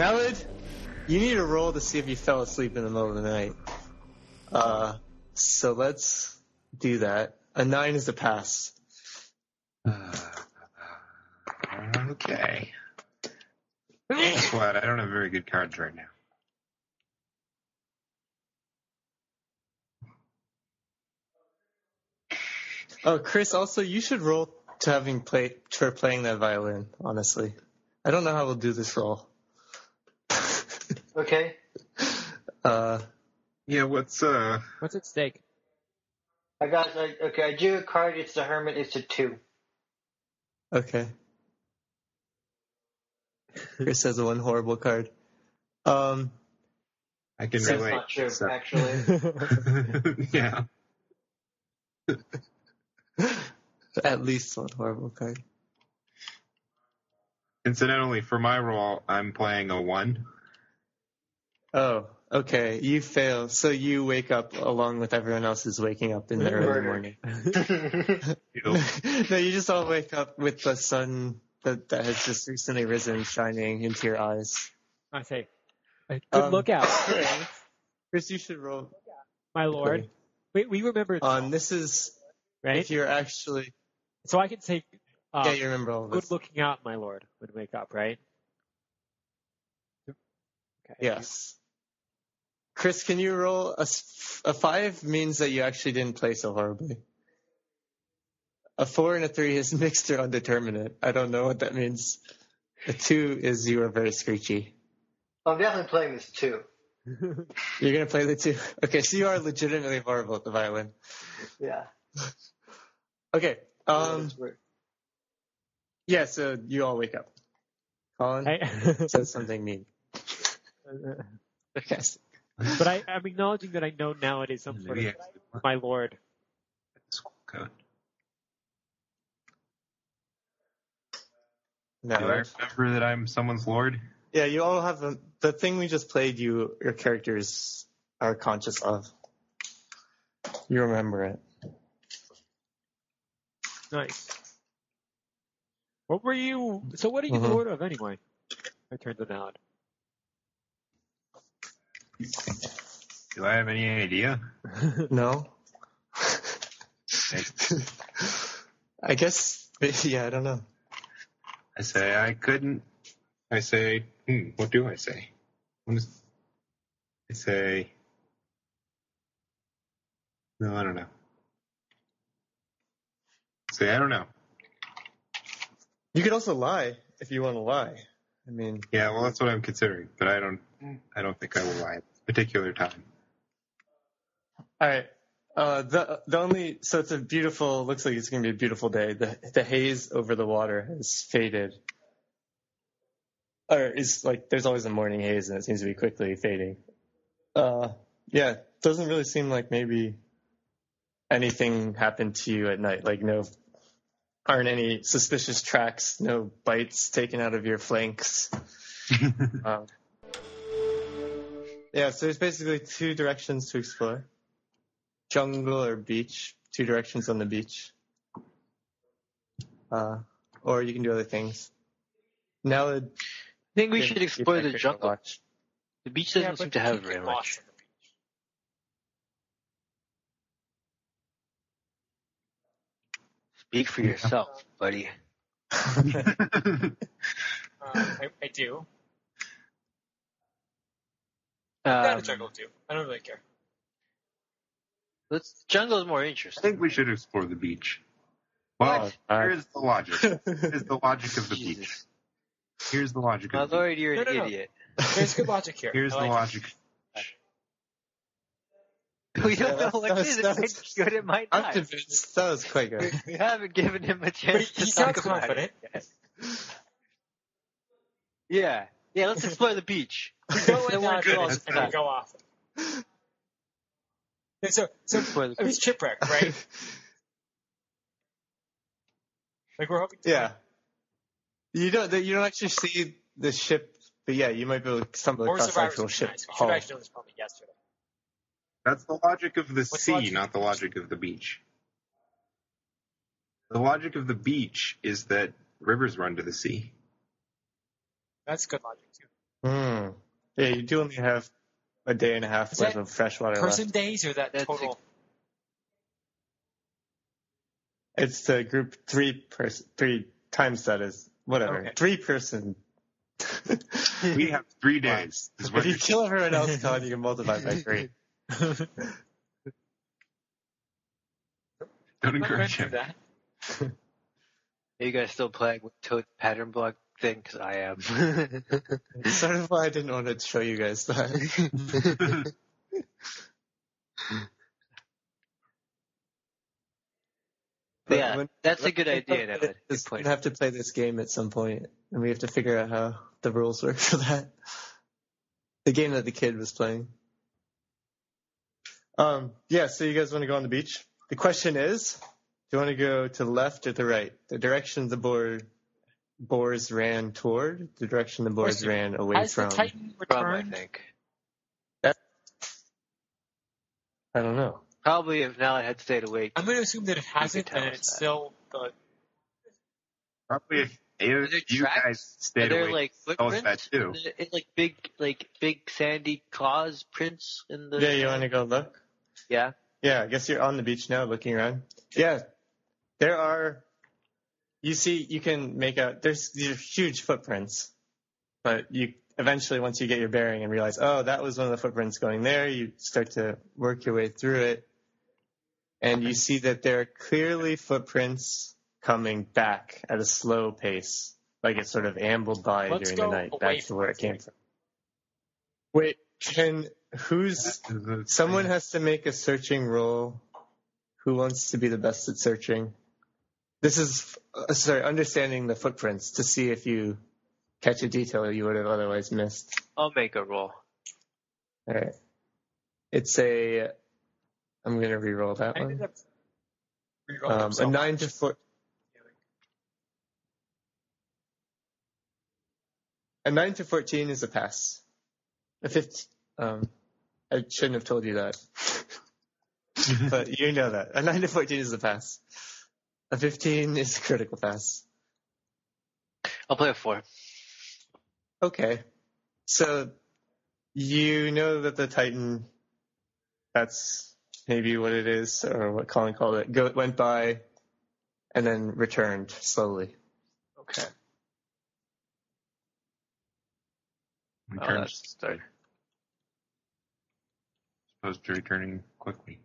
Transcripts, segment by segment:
Malad, you need a roll to see if you fell asleep in the middle of the night. Uh, so let's do that. A nine is a pass. Uh, okay. Guess what? I don't have very good cards right now. Oh, Chris, also you should roll to having play for playing that violin. Honestly, I don't know how we'll do this roll. Okay. Uh, Yeah, what's uh? What's at stake? I got I, okay. I drew a card. It's the hermit. It's a two. okay. Chris has one horrible card. Um, I can That's relate. not true, so- actually. yeah. at least one horrible card. Incidentally, for my role, I'm playing a one. Oh, okay. You fail, so you wake up along with everyone else who's waking up in the early morning. No, you just all wake up with the sun that, that has just recently risen shining into your eyes. I say, uh, good Um, lookout, Chris, you should roll. my lord. We, we remember this, Um, this is right? if you're actually so I can say, uh, yeah, you remember all of good this. looking out, my lord, would wake up, right? Okay. Yes. Chris, can you roll a five means that you actually didn't play so horribly. A four and a three is mixed or undeterminate. I don't know what that means. A two is you are very screechy. I'm definitely playing this two. You're gonna play the two. Okay, so you are legitimately horrible at the violin. Yeah. Okay. Um. It's weird. Yeah. So you all wake up. Colin I- says something mean. Okay. But I, I'm acknowledging that I know now it is some sort of I- my lord. School code. No. Do I remember that I'm someone's lord? Yeah, you all have a, the thing we just played. You, your characters are conscious of. You remember it. Nice. What were you? So what are you the Mhm. lord of anyway? I turned to nod. Do I have any idea? No. I guess. Yeah, I don't know. I say I couldn't. I say, hmm, what do I say? What is, I say, no, I don't know. Say, I don't know. You could also lie if you want to lie. I mean, Yeah, well, that's what I'm considering, but I don't. I don't think I will lie at this particular time. all right. Uh, the the only so it's a beautiful. Looks like it's gonna be a beautiful day. The the haze over the water has faded. Or is like there's always a morning haze and it seems to be quickly fading. Uh, yeah, doesn't really seem like maybe anything happened to you at night. Like no, aren't any suspicious tracks, no bites taken out of your flanks. Um, yeah, so there's basically two directions to explore. Jungle or beach, two directions on the beach. Uh, or you can do other things. Now I think we should explore the jungle. Watch. The beach doesn't Yeah, seem to have very much. lost the beach. Speak for yourself, buddy. Um, I, I do. Not a Um, jungle too. I don't really care. let's, jungle is more interesting. I interesting. think we should explore the beach. Well, Oh, here's the logic. Here's the logic of the beach. Jesus. Here's the logic My of the beach. lord, you're No, an no, no. idiot. There's good logic here. Here's I the like it. logic. We don't know what that's- it is. It that's- might be good, it might I'm not. convinced. That was quite good. We haven't given him a But chance he to sounds talk about confident. it. yet. Yeah. Yeah, let's explore the beach. Go Then and we'll uh, do all and the go off. And so, so Explore it was beach. shipwreck, right? like we're hoping. To yeah. You don't. You don't actually see the ship, but yeah, you might be able to stumble More across the actual ship nice. We should have actually done this probably yesterday. That's the logic of the What's sea, logic? not the logic of the beach. The logic of the beach is that rivers run to the sea. That's good logic too. Hmm. Yeah, you do only have a day and a half Is worth that of fresh water Person left. days or that That's total? It's the group three person three times that is whatever Okay. three person. We have three days. Is what if you you're- kill everyone else, Colin, you can multiply by three. Don't encourage him. that. Are you guys still playing with Toad pattern block Because I am. Sort of why I didn't want to show you guys that. But yeah, when- that's a good idea, Evan. Good point. gonna have to play this game at some point, and we have to figure out how the rules work for that. The game that the kid was playing. Um, yeah. So you guys want to go on the beach? The question is, do you want to go to the left or the right? The direction of the boar boars ran toward, the direction the boars ran away Has from. the Titan From, I returned? think. I don't know. Probably if now I had stayed awake. I'm going to assume that it hasn't, tell and us it's that. still the. Probably if, Are there you tracks? guys Are stayed there awake. like tell us footprints? that too. in the- in, like big, like big sandy claws prints in the. Yeah, you want to go look? Yeah. Yeah, I guess you're on the beach now looking around. Yeah, there are, you see, you can make out, there's these are huge footprints, but you eventually, once you get your bearing and realize, oh, that was one of the footprints going there, you start to work your way through it. And you see that there are clearly footprints coming back at a slow pace, like it sort of ambled by Let's during the night back to where it came from. Wait, can, who's, That is a Someone has to make a searching roll. Who wants to be the best at searching? This is uh, sorry, understanding the footprints to see if you catch a detail you would have otherwise missed. I'll make a roll. All right. It's a. I'm gonna re-roll that I one. Um, so a nine much. to four. A nine to fourteen is a pass. A fifteen. Um, I shouldn't have told you that. but you know that. A 9 to 14 is a pass. A 15 is a critical pass. I'll play a four. Okay. So you know that the Titan, that's maybe what it is, or what Colin called it, go, went by and then returned slowly. Okay. In Oh, terms that's start. opposed to returning quickly.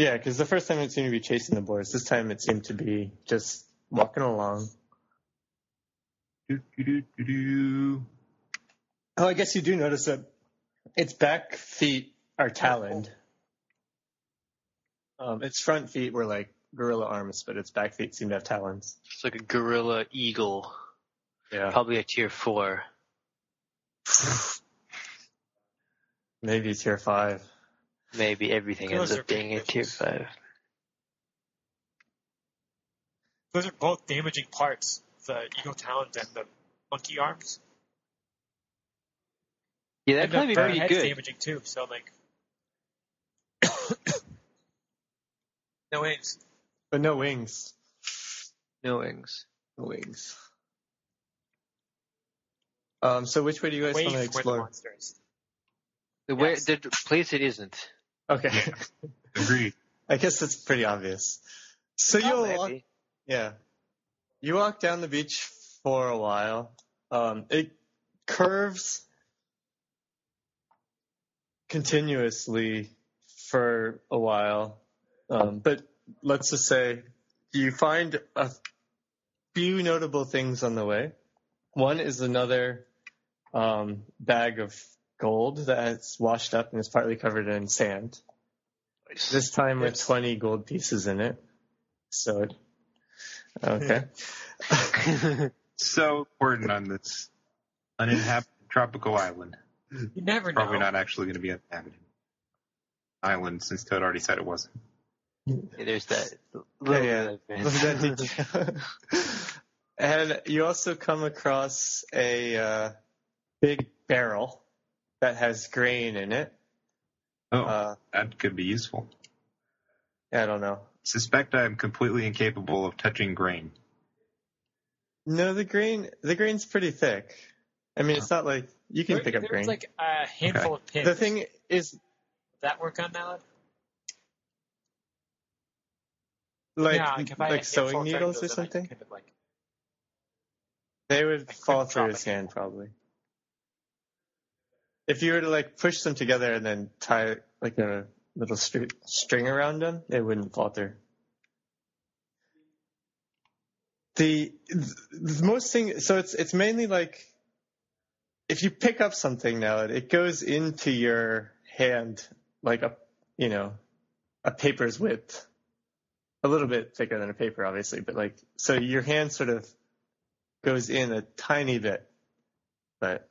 Yeah, because the first time it seemed to be chasing the boars. This time it seemed to be just walking along. Do, do, do, do, do. Oh, I guess you do notice that its back feet are taloned. Um, its front feet were like gorilla arms, but its back feet seem to have talons. It's like a gorilla eagle. Yeah. Probably a tier four. Maybe tier five. Maybe everything Those ends up being a tier five. Those are both damaging parts. The eagle talons and the monkey arms. Yeah, that'd and the probably be bird pretty head's good. damaging too. So like, no wings. But no wings. No wings. No wings. Um, so which way do you guys Wait want to for the explore? monsters. The way the place it isn't. Okay. Agreed. I guess that's pretty obvious. So Oh, you'll walk. Yeah. You walk down the beach for a while. Um, it curves continuously for a while. Um, but let's just say you find a few notable things on the way. One is another um, bag of gold that's washed up and is partly covered in sand. This time with 20 gold pieces in it. So, okay. So important on this uninhabited tropical island. You never know. Probably not actually going to be inhabited island since Toad already said it wasn't. Yeah, there's that. Little yeah. bit of Look at advance. that detail. and you also come across a uh, big barrel that has grain in it. Oh, Uh, that could be useful. I don't know. Suspect I am completely incapable of touching grain. No, the grain the grain's pretty thick. I mean, it's not like you can There- pick up There's grain. like a handful of pins. the thing is, Would that work on that? like yeah, like if I had a like sewing needles or triangles, then I something, like, they would I fall through drop his hand probably. If you were to like push them together and then tie like a little str- string around them, it wouldn't through. The, the most thing, so it's it's mainly like if you pick up something now, it goes into your hand like a you know a paper's width, a little bit thicker than a paper, obviously, but like so your hand sort of goes in a tiny bit, but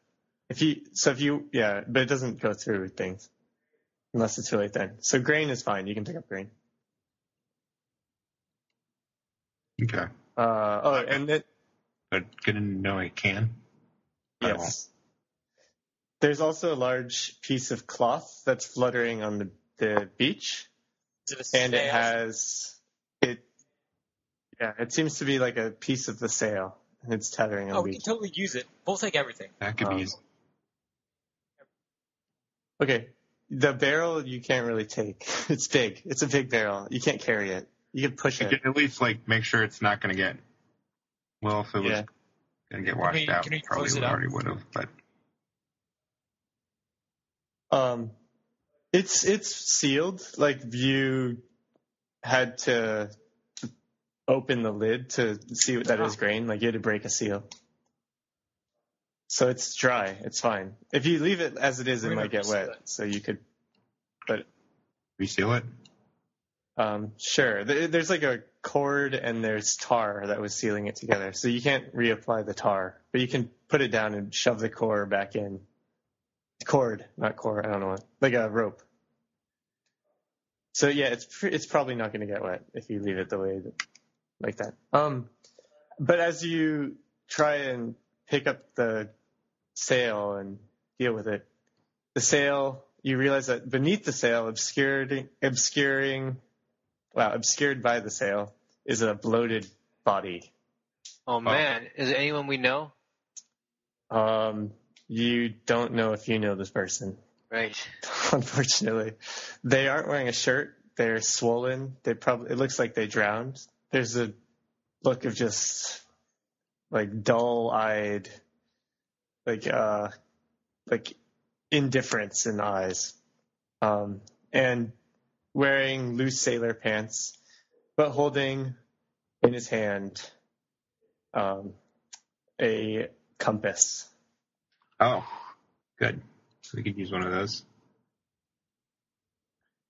if you so if you yeah, but it doesn't go through things unless it's really thin. So grain is fine. You can pick up grain. Okay. Uh, oh, and it, But good to know I can. I yes. There's also a large piece of cloth that's fluttering on the, the beach, it a and it has it. Yeah, it seems to be like a piece of the sail, and it's tethering on Oh, the we beach. can totally use it. We'll take everything. That could Um, be. Okay, the barrel you can't really take. It's big. It's a big barrel. You can't carry it. You can push You it. can at least like make sure it's not going to get. Well, if it was Yeah. going to get Can washed we- out, can we probably close it already would have. But Um, it's it's sealed. Like you had to open the lid to see what that is Oh. grain. Like you had to break a seal. So it's dry. It's fine. If you leave it as it is, it might get wet. it. So you could, but reseal it. um, sure. There's like a cord and there's tar that was sealing it together. So you can't reapply the tar, but you can put it down and shove the core back in. Cord, not core. I don't know what. Like a rope. So yeah, it's it's probably not going to get wet if you leave it the way that, like that. Um, but as you try and pick up the sail and deal with it, the sail you realize that beneath the sail, obscured, obscuring, wow, obscured by the sail, is a bloated body. Oh man, is it anyone we know? Um, you don't know if you know this person. Right. unfortunately. They aren't wearing a shirt. They're swollen. They probably it looks like they drowned. There's a look of just like dull-eyed like uh like indifference in the eyes. Um and wearing loose sailor pants but holding in his hand um a compass. Oh, good. So we could use one of those.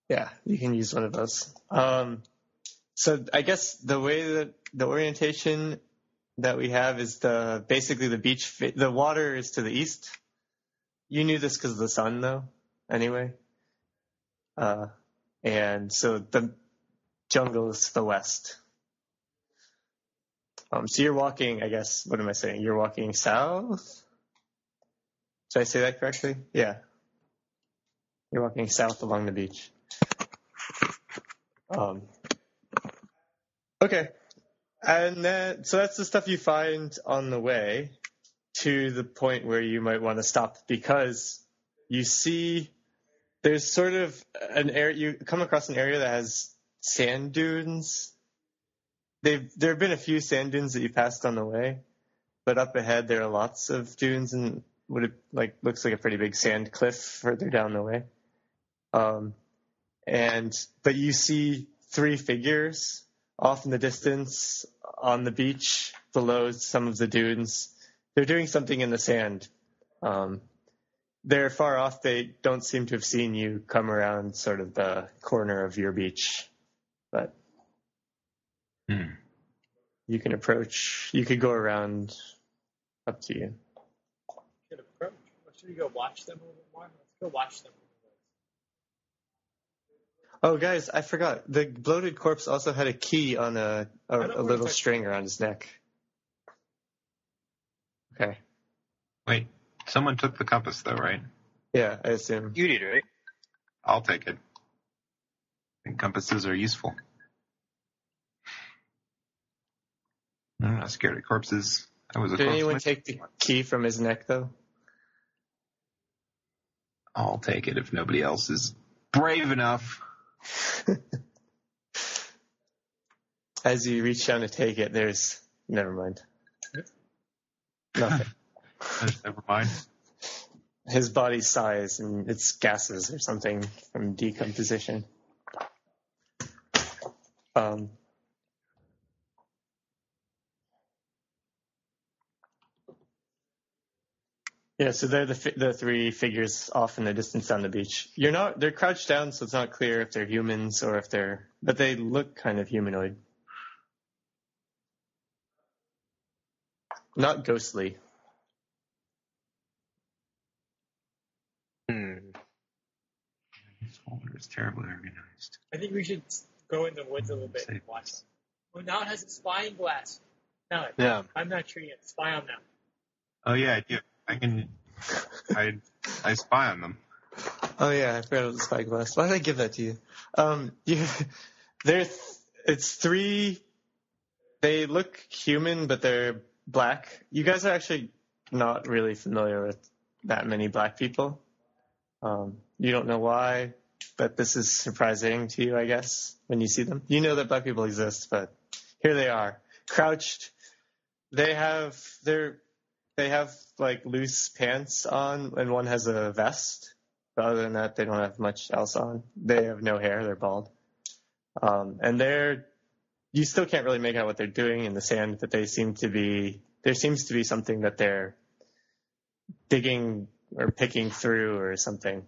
Yeah, you can use one of those. Um, so I guess the way that the orientation that we have is the basically the beach. The water is to the east. You knew this because of the sun, though. Anyway, uh, and so the jungle is to the west. Um, so you're walking. I guess what am I saying? You're walking south. Did I say that correctly? Yeah. You're walking south along the beach. Um, okay. And then, so that's the stuff you find on the way to the point where you might want to stop because you see there's sort of an area, you come across an area that has sand dunes. They've, there have been a few sand dunes that you passed on the way, but up ahead there are lots of dunes and what it like looks like a pretty big sand cliff further down the way. Um, and but you see three figures off in the distance on the beach below some of the dunes. They're doing something in the sand. Um, they're far off. They don't seem to have seen you come around sort of the corner of your beach, but Hmm. you can approach. You could go around. Up to you. You should approach. Or should we go watch them a little bit more? Let's go watch them. Oh, guys, I forgot. The bloated corpse also had a key on a a, I don't a little string around his neck. Okay. Wait, someone took the compass though, right? Yeah, I assume. You did, right? I'll take it. I think compasses are useful. I'm not scared of corpses. I was a Did corpse anyone myself take the key from his neck though? I'll take it if nobody else is brave enough. As you reach down to take it, there's never mind. Nothing. Never mind. His body size and it's gases or something from decomposition. Um, yeah, so they're the fi- the three figures off in the distance down the beach. You're not they're crouched down, so it's not clear if they're humans or if they're but they look kind of humanoid. Not ghostly. Hmm. This folder is terribly organized. I think we should go in the woods a little bit and watch them. Oh, now it has a spying glass. Now, Yeah. I'm not treating it. Spy on them. Oh yeah, I do. I can. I I spy on them. Oh yeah, I forgot about the spyglass. Why did I give that to you? Um, you, there's it's three. They look human, but they're black. You guys are actually not really familiar with that many black people. Um, you don't know why, but this is surprising to you, I guess, when you see them. You know that black people exist, but here they are, crouched. They have they're they have like loose pants on, and one has a vest. But other than that, they don't have much else on. They have no hair. They're bald. Um, and they're, you still can't really make out what they're doing in the sand, but they seem to be, there seems to be something that they're digging or picking through or something.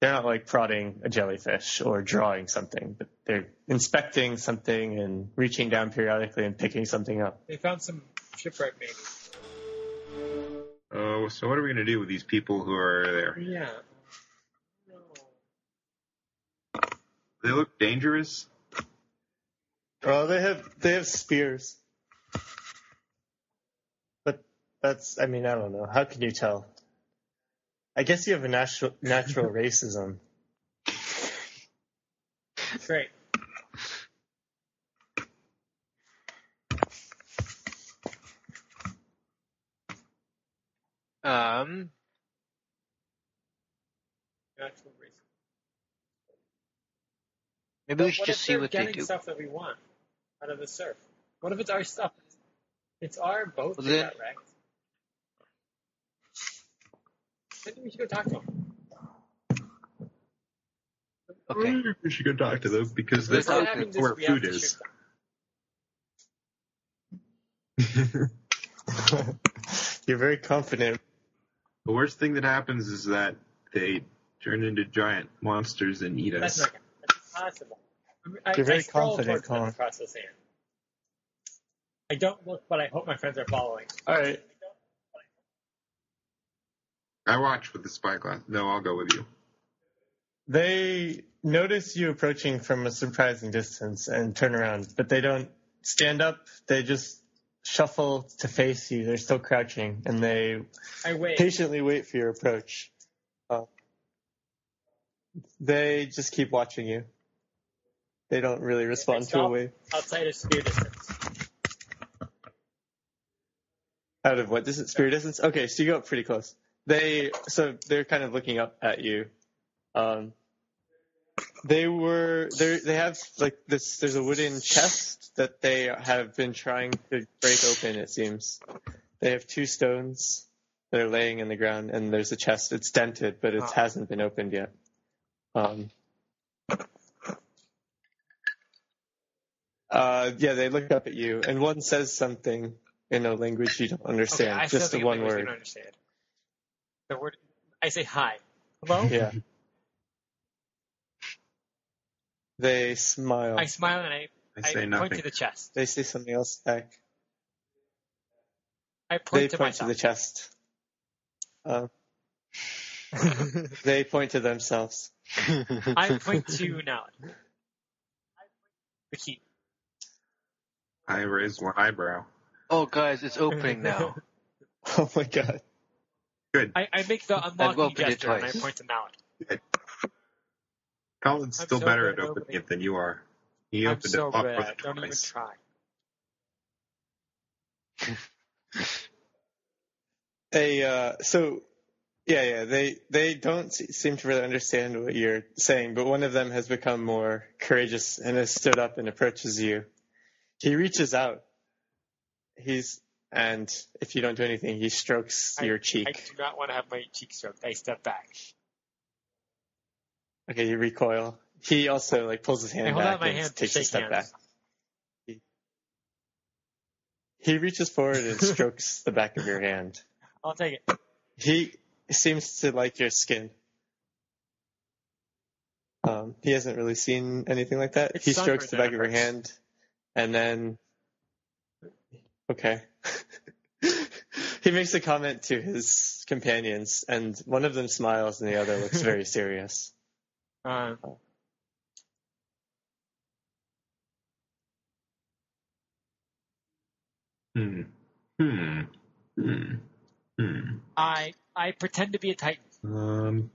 They're not like prodding a jellyfish or drawing something, but they're inspecting something and reaching down periodically and picking something up. They found some shipwreck, maybe. Oh, so what are we gonna do with these people who are there? Yeah. No. They look dangerous. Oh, they have they have spears. But that's I mean, I don't know. How can you tell? I guess you have a natural natural racism. Great. Um. Natural race. Maybe we should just if see they're what they getting do. stuff that we want out of the surf? What if it's our stuff? It's our boat Well, that got wrecked. I think we should go talk to them. Okay. We should go talk to them because Let's that's not having this, where food is. You're very confident. The worst thing that happens is that they turn into giant monsters and eat That's us. not gonna. That's impossible. I, You're very I stroll confident, towards them Colin. across the sand. I don't look, but I hope my friends are following. All right. I watch with the spyglass. No, I'll go with you. They notice you approaching from a surprising distance and turn around, but they don't stand up. They just shuffle to face you. They're still crouching, and they wait. patiently wait for your approach. Uh, they just keep watching you. They don't really respond to a wave. outside of spear distance. Out of what distance? Spear distance? Okay, so you go up pretty close. They so they're kind of looking up at you. Um, they were they they have like this. There's a wooden chest that they have been trying to break open. It seems they have two stones that are laying in the ground, and there's a chest. It's dented, but it Ah. hasn't been opened yet. Um, uh, yeah, they look up at you, and one says something in a language you don't understand. okay, just the one word. The word. I say hi. Hello. Yeah. They smile. I smile and I, I I say point to the chest. They say something else back. I point They to point to the chest. Um, they point to themselves. I point to Nala. The key. I raise one eyebrow. oh, guys, it's opening now. Oh my god. I, I make the unlocking opened it gesture and I twice. point to Mallet. Colin's I'm still so better at at opening opening. it than you are. He I'm opened so it up bad. with it Don't even twice. try. They uh, so Yeah, yeah. They they don't seem to really understand what you're saying, but one of them has become more courageous and has stood up and approaches you. He reaches out. He's and if you don't do anything, he strokes your cheek I do not want to have my cheek stroked. I step back. Okay, you recoil. He also like pulls his hand back and hand takes a step hands. back. He, he reaches forward and strokes the back of your hand. I'll take it. He seems to like your skin. Um, he hasn't really seen anything like that. It's he strokes the back of your hand, and then okay. he makes a comment to his companions, and one of them smiles, and the other looks very serious. Uh, Hmm. Hmm. Hmm. Hmm. I I pretend to be a titan. Um.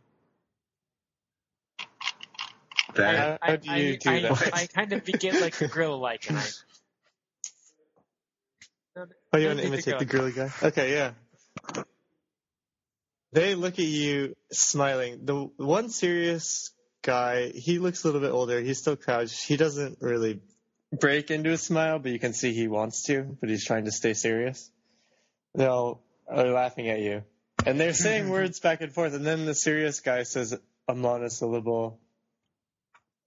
I, That. How do you I, do I, that? I kind of get like the gorilla like, and I. Oh, you No want to need to imitate go. the girly guy? Okay, yeah. They look at you smiling. The one serious guy, he looks a little bit older. He's still crouched. He doesn't really break into a smile, but you can see he wants to, but he's trying to stay serious. They all are laughing at you. And they're saying words back and forth, and then the serious guy says a monosyllable.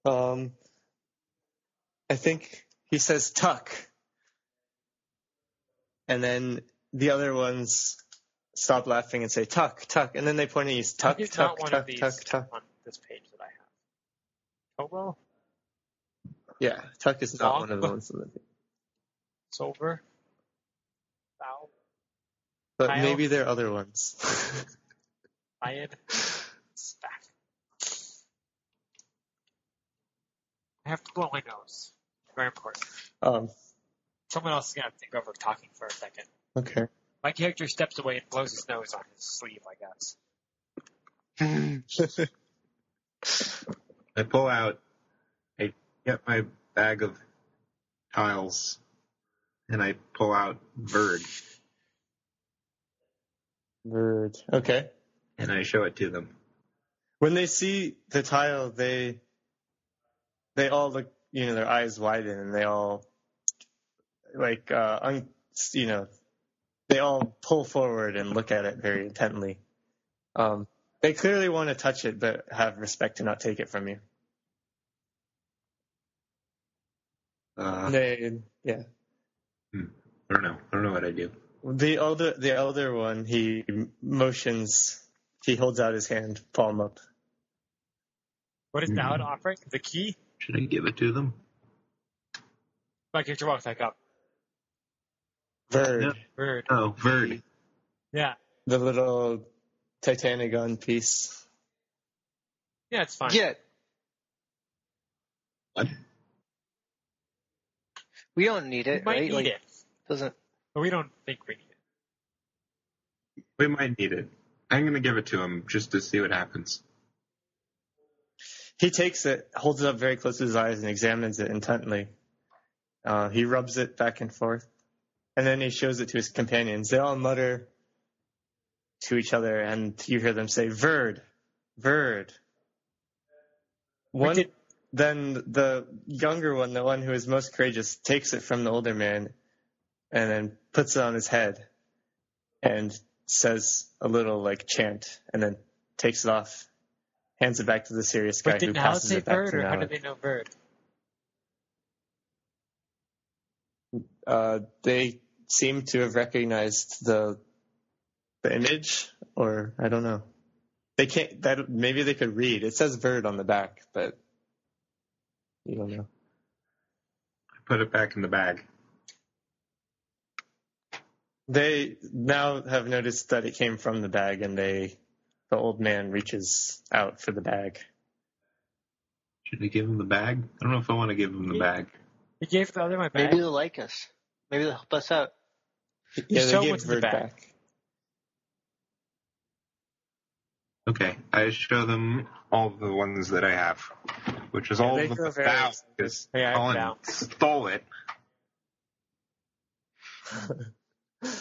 Um, I think he says tuck. And then the other ones stop laughing and say tuck, tuck. And then they point at you, tuck, tuck, one tuck, of these tuck, tuck. on this page that I have. Kobo, Yeah, tuck is not Long. one of the ones. on the- silver, foul, But Kyle. maybe there are other ones. iron, spack. I have to blow my nose. Very important. um, Someone else is gonna think over talking for a second. okay. My character steps away and blows his nose on his sleeve, I guess. I pull out. I get my bag of tiles, and I pull out Bird, Bird. Okay. and I show it to them. When they see the tile, they they all look, you know, their eyes widen and they all like, uh, un, you know, they all pull forward and look at it very intently. Um, they clearly want to touch it, but have respect to not take it from you. Uh, They, yeah. I don't know. I don't know what I do. The elder, the elder one, he motions. He holds out his hand, palm up. What is Hmm. Dowd offering? The key? Should I give it to them? My character walks back up. Bird, Yeah. Bird. Oh, Bird. Yeah. the little Titanigon piece. Yeah, it's fine. Yeah. What? We don't need We it, might right? need like, it, doesn't. but we don't think we need it. We might need it. I'm gonna give it to him just to see what happens. He takes it, holds it up very close to his eyes, and examines it intently. Uh, he rubs it back and forth, and then he shows it to his companions. They all mutter to each other, and you hear them say, "Verd, Verd." One, then the younger one, the one who is most courageous, takes it from the older man, and then puts it on his head, and says a little like chant, and then takes it off, hands it back to the serious guy who passes it back bird, to or how did they know bird? uh, they seem to have recognized the the image, or I don't know. They can't. That maybe they could read. It says "bird" on the back, but you don't know. I put it back in the bag. They now have noticed that it came from the bag, and they, the old man reaches out for the bag. Should I give him the bag? I don't know if I want to give him the bag. He gave the other my bag. Maybe they'll like us. Maybe they'll help us out. Yeah, they him gave what's in the Bird back. Okay, I show them all the ones that I have, which is all they of them about because Yeah, Colin down. stole it.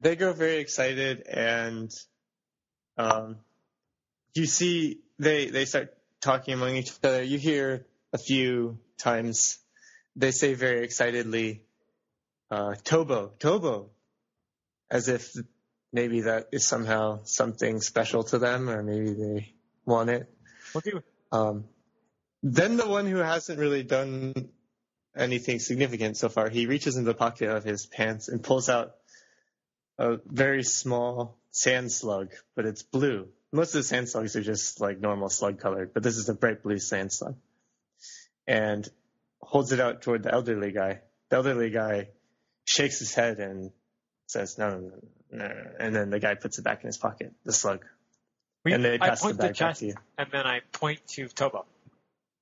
they grow very excited and Um, you see, they they start talking among each other. You hear a few times they say very excitedly, uh, "Tobo, Tobo," as if maybe that is somehow something special to them, or maybe they want it. Um, then the one who hasn't really done anything significant so far, he reaches into the pocket of his pants and pulls out a very small sand slug, but it's blue. Most of the sand slugs are just like normal slug colored, but this is a bright blue sand slug. And holds it out toward the elderly guy. The elderly guy shakes his head and says, no, no, no, no. And then the guy puts it back in his pocket, the slug. We, and they pass the point the bag back to you. and then I point to Tobo,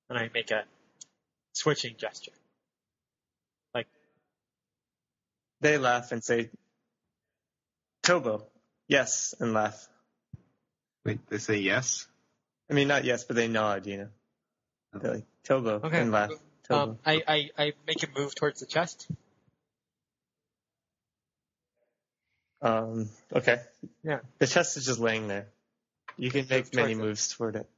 and I make a switching gesture. Like. They laugh and say, Tobo, yes, and laugh. Wait, they say yes? I mean, not yes, but they nod, you know. They're like, Tobo, Okay. and laugh. Tobo. Um, I, I, I make a move towards the chest. Um, okay. Yeah. The chest is just laying there. You can make many towards it. moves toward it.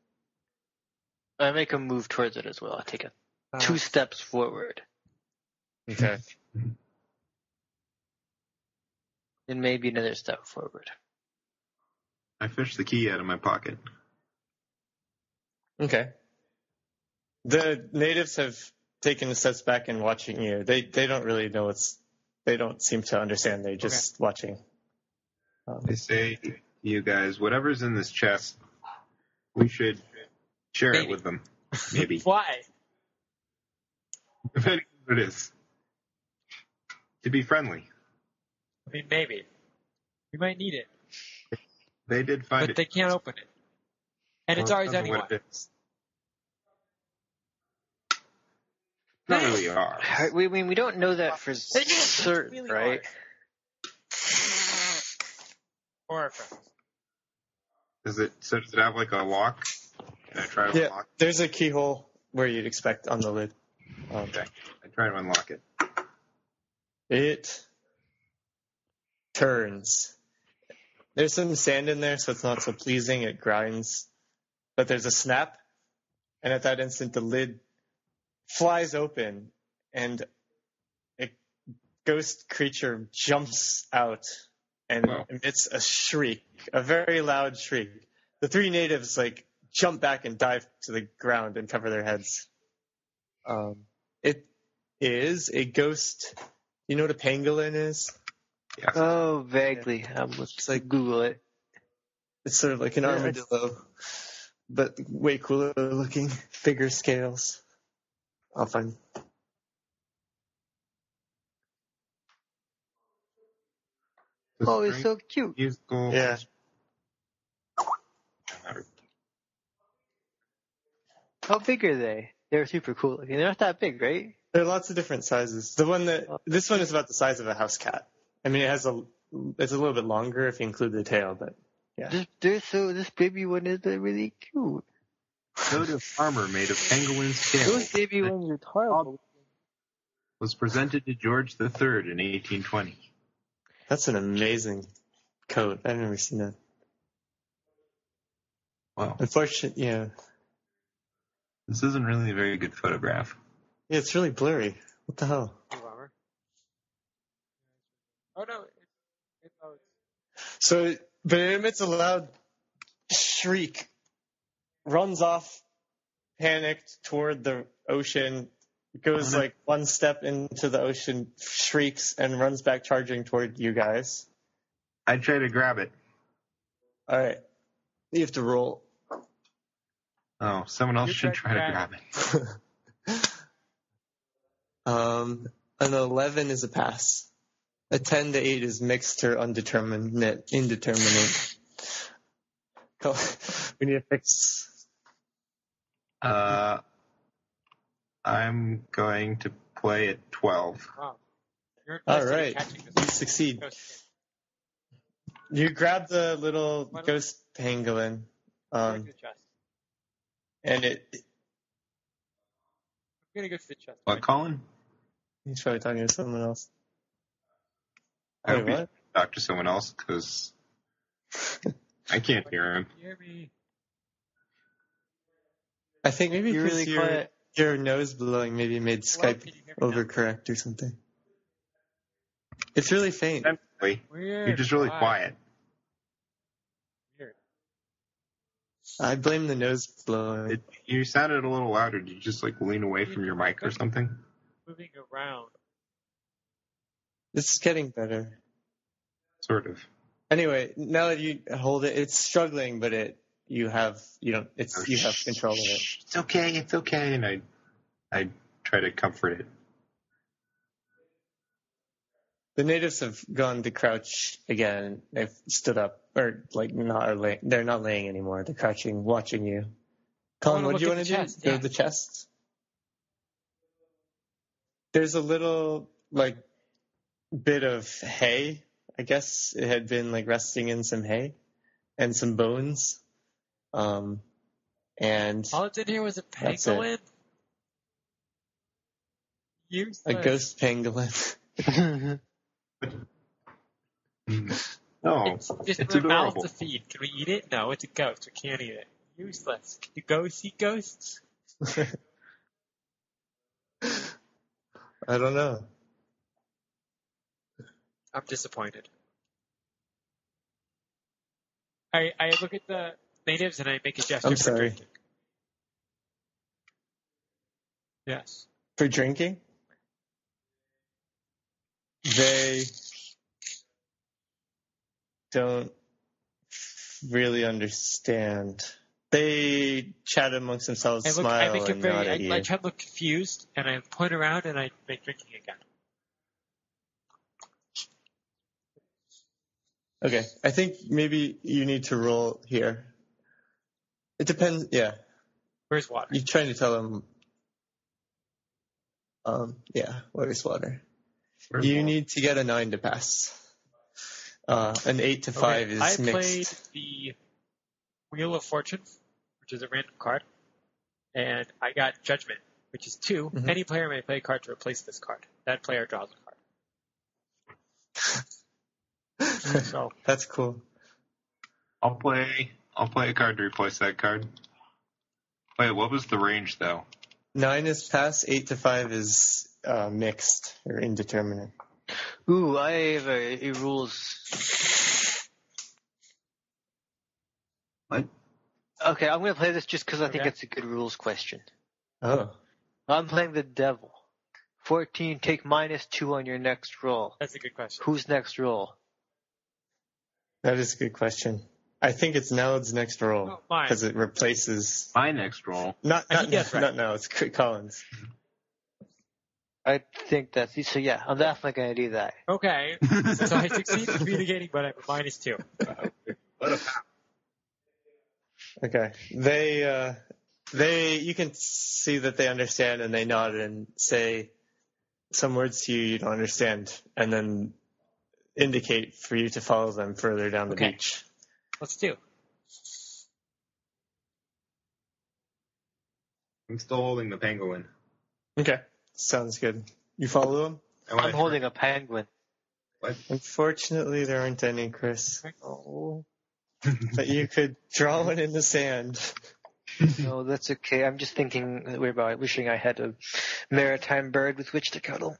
I make a move towards it as well. I take a Uh, two steps forward Okay. and maybe another step forward. I fished the key out of my pocket. Okay. The natives have taken the steps back and watching you. They they don't really know what's. They don't seem to understand. They're just watching. Um, They say to you guys, whatever's in this chest, we should share it with them. Maybe. Why? Depending on what it is. To be friendly. I mean, maybe. We might need it, They did find but it. But they can't open it. And it's Well, ours anyway. what it is. Not really ours. We, we, we don't know that for They can't- it's certain, really right? Or our friends. Does it? So does it have like a lock? Can I try to yeah. unlock? There's a keyhole where you'd expect on the lid. Um, Okay. I try to unlock it. It turns. There's some sand in there, so it's not so pleasing. It grinds. But there's a snap, and at that instant, the lid flies open, and a ghost creature jumps out and Wow. emits a shriek, a very loud shriek. The three natives like jump back and dive to the ground and cover their heads. Um, it is a ghost. You know what a pangolin is? Oh, vaguely. Um, let's It's like- Google it. It's sort of like an armadillo, but way cooler looking, bigger scales. I'll find. Oh, it's so cute. musical. Yeah. How big are they? They're super cool looking. They're not that big, right? There are lots of different sizes. The one that this one is about the size of a house cat. I mean, it has a it's a little bit longer if you include the tail, but This, they're so, this baby one is really cute. Coat of armor made of pangolin skin. Those baby ones are horrible. was presented to George III in 1820. That's an amazing coat. I've never seen that. Wow. Unfortunately, yeah, This isn't really a very good photograph. yeah, it's really blurry. What the hell? Oh, oh no, it, it. Oh, so, but it emits a loud shriek, runs off, panicked toward the ocean, goes Oh, like one step into the ocean, shrieks, and runs back charging toward you guys. I try to grab it. All right, you have to roll. Oh, someone else You should try try to to grab grab it. um, an eleven is a pass. A ten to eight is mixed or undeterminate, indeterminate. Go- we need to fix. Uh, I'm going to play at 12. Wow. You're All interested in right, catching you succeed. You grab the little Why don't- ghost pangolin, um, to the chest. and it. I'm gonna go to the chest. What, Colin? He's probably talking to someone else. I Wait, hope you what? talk to someone else because I can't hear him. Hear me? I think maybe You're because really your, quiet. Your nose blowing maybe made Hello, Skype can you now? overcorrect or something. It's really faint. Weird. You're just really Why? quiet. Weird. I blame the nose blowing. It, you sounded a little louder. Did you just like lean away from your mic or something? Moving around. This is getting better. Sort of. Anyway, now that you hold it, it's struggling, but it you have you don't it's you have control of it. It's okay. It's okay. And I, I try to comfort it. The natives have gone to crouch again. They've stood up, or like not, or lay, they're not laying anymore. They're crouching, watching you. Colin, what do you want to do? chest, Go yeah. to the chest. There's a little like bit of hay. I guess it had been like resting in some hay and some bones. Um, and All it's in here was a That's it. pangolin. Useless. a ghost pangolin. No, It's just it's for mouth to feed. Can we eat it? No, it's a ghost. We can't eat it. Useless. Can you go see ghosts? I don't know. I'm disappointed. I I look at the natives and I make a gesture I'm for sorry. drinking. Yes. For drinking, they don't really understand. They chat amongst themselves, I look. smile, I make and very. nod I, you. I try to look confused and I point around and I make drinking again. Okay, I think maybe you need to roll here. It depends. Yeah, Where's water? you're trying to tell them. Um, yeah, where's water? Where's you Walt? need to get a nine to pass. Uh, an eight to Okay, five is I mixed. played the Wheel of Fortune, which is a random card, and I got Judgment, which is 2 Mhm. Any player may play a card to replace this card. That player draws a card. So That's cool. I'll play. I'll play a card to replace that card. Wait, what was the range though? Nine is pass, eight to five is uh, mixed or indeterminate. Ooh, I have a, a rules. What? Okay, I'm gonna play this just because I think it's a good rules question. Oh, I'm playing the devil. 14, take minus 2 on your next roll. that's a good question. Who's next roll? that is a good question. I think it's Neld's next roll Oh, because it replaces My next roll. not I not think right. not now. It's Colin's. I think that's so. Yeah, I'm definitely gonna do that. Okay, so I succeed in communicating, but I'm minus two. What a Okay, they uh, they you can see that they understand and they nod and say some words to you you don't understand and then indicate for you to follow them further down the Okay. beach. Let's do. I'm still holding the penguin. Okay, sounds good. You follow them. I wanna I'm holding a penguin. What? Unfortunately, there aren't any, Chris. Oh, But you could draw one in the sand. no, that's okay. I'm just thinking we're about wishing I had a maritime bird with which to cuddle.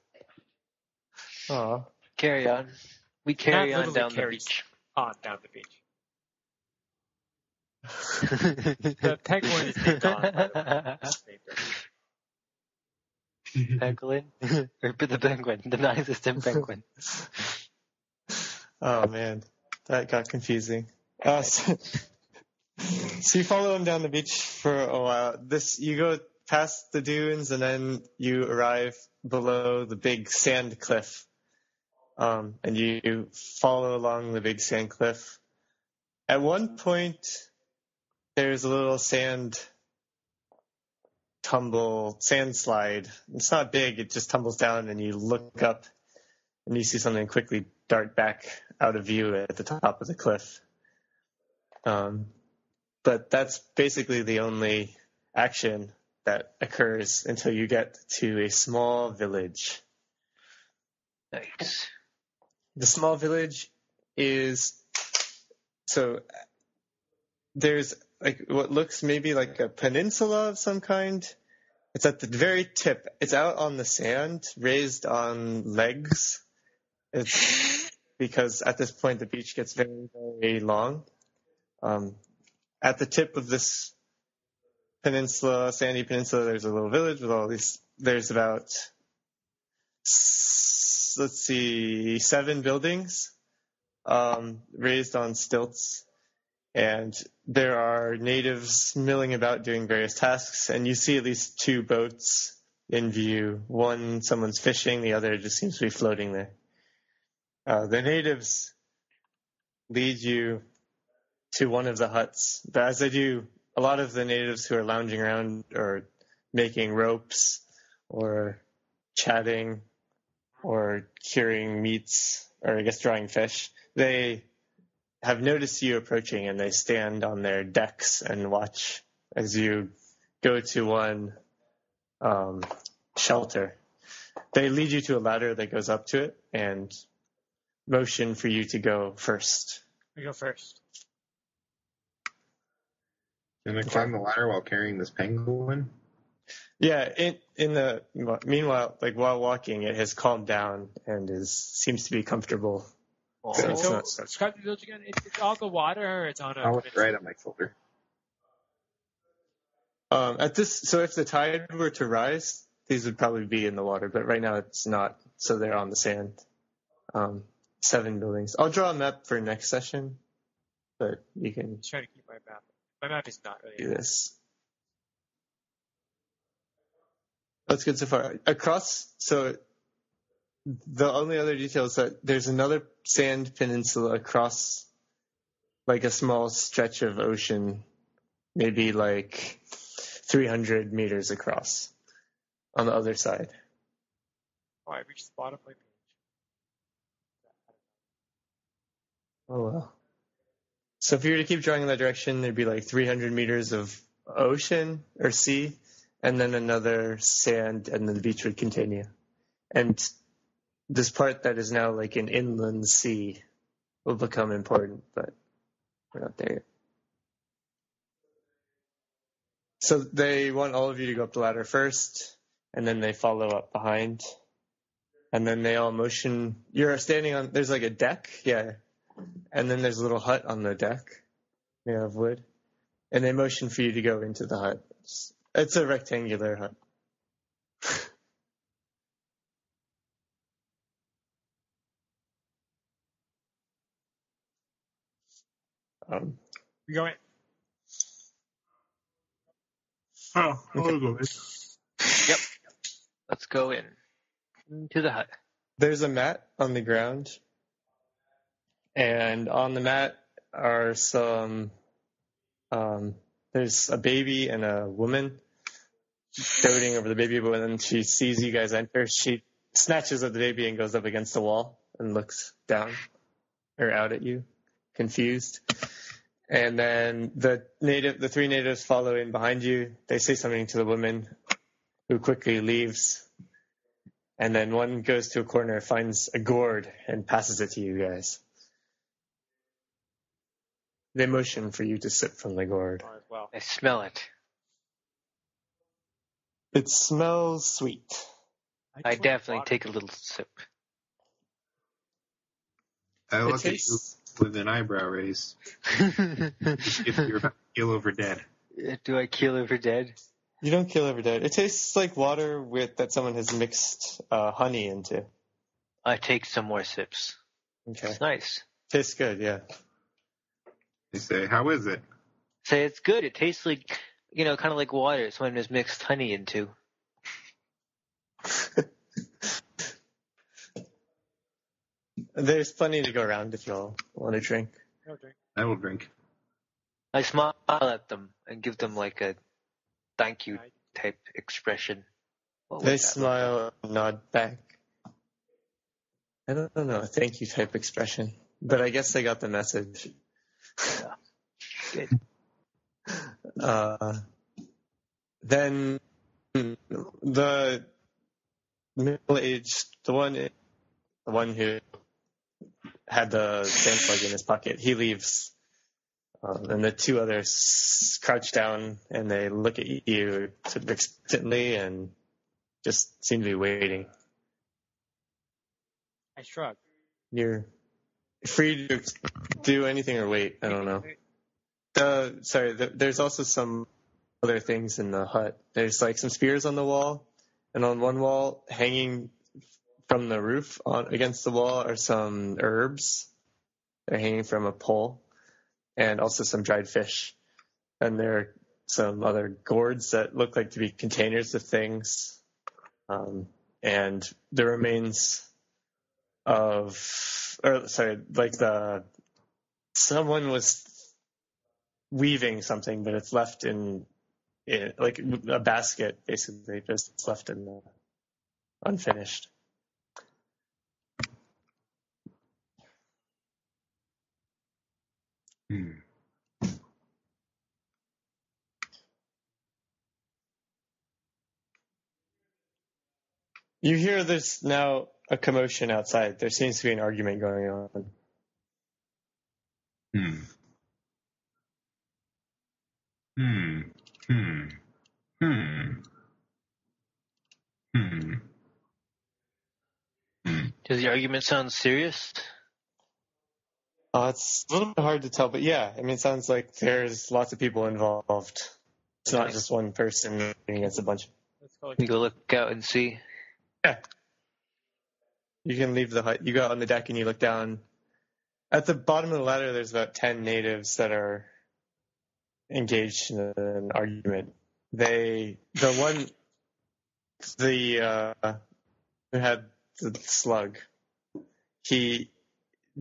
Aw. Carry on. We carry Not on literally down the beach. On down the beach. The penguin is named the way. penguin? the penguin, the non-existent penguin. Oh man, that got confusing. Uh, so, so you follow him down the beach for a while. This you go past the dunes and then you arrive below the big sand cliff. Um, and you follow along the big sand cliff. At one point, there's a little sand tumble, sand slide. It's not big, it just tumbles down and you look up and you see something quickly dart back out of view at the top of the cliff. Um, but that's basically the only action that occurs until you get to a small village. Nice. The small village is so there's like what looks maybe like a peninsula of some kind. It's at the very tip. It's out on the sand, raised on legs. It's because at this point the beach gets very, very long. Um, at the tip of this peninsula, sandy peninsula, there's a little village with all these. There's about let's see, seven buildings um, raised on stilts, and there are natives milling about doing various tasks. And you see at least two boats in view. One, someone's fishing; the other just seems to be floating there. Uh, the natives lead you to one of the huts. But as they do, a lot of the natives who are lounging around or making ropes or chatting or curing meats or I guess drying fish, they have noticed you approaching and they stand on their decks and watch as you go to one um, shelter. They lead you to a ladder that goes up to it and motion for you to go first. We go first. Can I climb the ladder while carrying this penguin? Yeah, in in the meanwhile, like while walking, it has calmed down and is seems to be comfortable. Oh, So it's so, not- describe the village again. It, it's on the water or it's on a. I'll look right on my shoulder. Um, at this, so if the tide were to rise, these would probably be in the water, but right now it's not, so they're on the sand. Um, seven buildings. I'll draw a map for next session, but you can Just trying to keep my map. My map is not really. do really. this. That's good so far. Across, so the only other detail is that there's another sand peninsula across like a small stretch of ocean, maybe like 300 meters across on the other side. Oh, I reached the bottom of my page. Oh well. So if you were to keep drawing in that direction, there'd be like 300 meters of ocean or sea, and then another sand, and then the beach would continue. And this part that is now like an inland sea will become important, but we're not there yet. So they want all of you to go up the ladder first, and then they follow up behind. And then they all motion. You're standing on, there's like a deck, yeah. And then there's a little hut on the deck made of wood. And they motion for you to go into the hut. It's, it's a rectangular hut. Um, We go in. Oh, Okay. go. Let's go in into the hut. there's a mat on the ground. And on the mat are some, um, there's a baby and a woman doting over the baby, but when she sees you guys enter, she snatches at the baby and goes up against the wall and looks down or out at you, confused. And then the native, the three natives follow in behind you. They say something to the woman, who quickly leaves. And then one goes to a corner, finds a gourd, and passes it to you guys. They motion for you to sip from the gourd. Well. I smell it. It smells sweet. I drink definitely water. take a little sip. I It look at you tastes, with an eyebrow raise. If you're about to keel over dead. Do I kill over dead? you don't kill over dead. It tastes like water with that someone has mixed uh, honey into. I take some more sips. Okay, It's nice. tastes good. Yeah. They say, "How is it?" Say it's good. It tastes like, you know, kind of like water someone has mixed honey into. There's plenty to go around if y'all want to drink. No drink. I will drink. I smile at them and give them like a thank you type expression. They smile and nod back. I don't know, a thank you type expression, but I guess they got the message. Yeah. Good. Uh, then the middle-aged, the one, the one who had the sand plug in his pocket, he leaves. Um, and the two others crouch down and they look at you sort of expectantly and just seem to be waiting. I shrug. You're free to do anything or wait. I don't know. The sorry, the, there's also some other things in the hut. There's like some spears on the wall, and on one wall, hanging from the roof on against the wall, are some herbs. They're hanging from a pole, and also some dried fish. And there are some other gourds that look like to be containers of things, um, and the remains of, or sorry, like the someone was weaving something, but it's left in, like a basket, basically, just left in the unfinished. Hmm. You hear there's now a commotion outside. There seems to be an argument going on. Hmm. Hmm. Hmm. Hmm. Hmm. Hmm. Does the argument sound serious? Uh, it's a little bit hard to tell, but yeah, I mean, it sounds like there's lots of people involved. It's not just one person against a bunch. Let's go. We go look out and see. Yeah. You can leave the hut. You go out on the deck and you look down. At the bottom of the ladder, there's about 10 natives that are engaged in an argument. They, the one, the, uh, who had the slug, he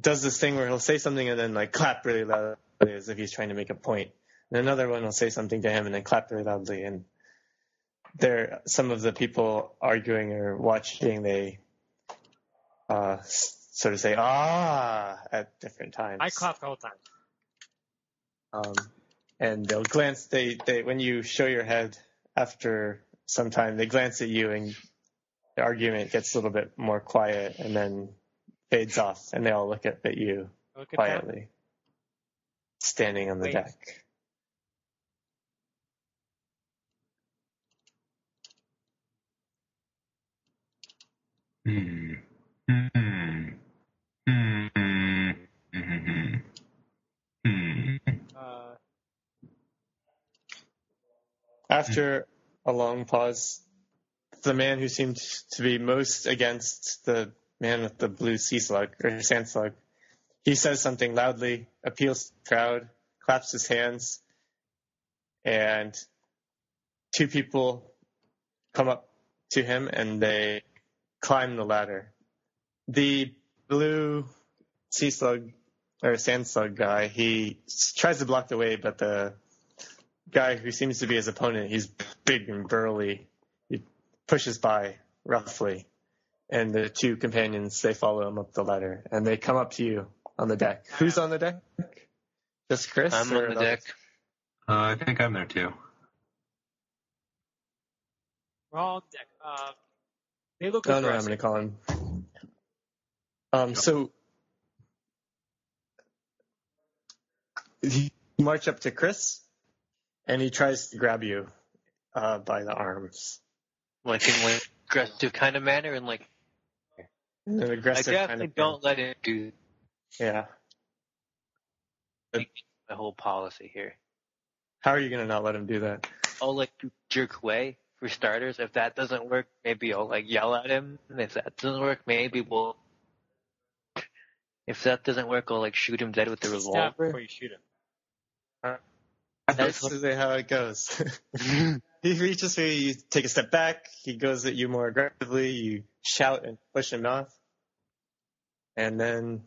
does this thing where he'll say something and then like clap really loudly as if he's trying to make a point. And another one will say something to him and then clap really loudly. And there, some of the people arguing or watching, they uh, sort of say "ah" at different times. I clap the whole time. Um, and they'll glance. They they when you show your head after some time, they glance at you, and the argument gets a little bit more quiet, and then fades off, and they all look up at you Look at that. quietly, standing on the Wait. deck. Hmm. Hmm. Hmm. Hmm. Hmm. Hmm. Uh, After a long pause, the man who seemed to be most against the man with the blue sea slug or sand slug, he says something loudly, appeals to the crowd, claps his hands, and two people come up to him and they climb the ladder. The blue sea slug or sand slug guy, he tries to block the way, but the guy who seems to be his opponent, he's big and burly. He pushes by roughly, and the two companions they follow him up the ladder, and they come up to you on the deck. Who's on the deck? Just Chris? I'm on the another- deck. Uh, I think I'm there too. we're all on deck. Uh, they look No, no, I'm going to call him. Um, so you march up to Chris, and he tries to grab you uh, by the arms Like in like aggressive kind of manner, and like in an I aggressive definitely kind of don't let him do Yeah. my whole policy here. How are you going to not let him do that? I'll like jerk away for starters. If that doesn't work, maybe I'll like yell at him. And if that doesn't work, maybe we'll. If that doesn't work, I'll like shoot him dead with the Stab revolver. before you shoot him. That's usually how it goes. he reaches for you, you take a step back, he goes at you more aggressively, you shout and push him off, and then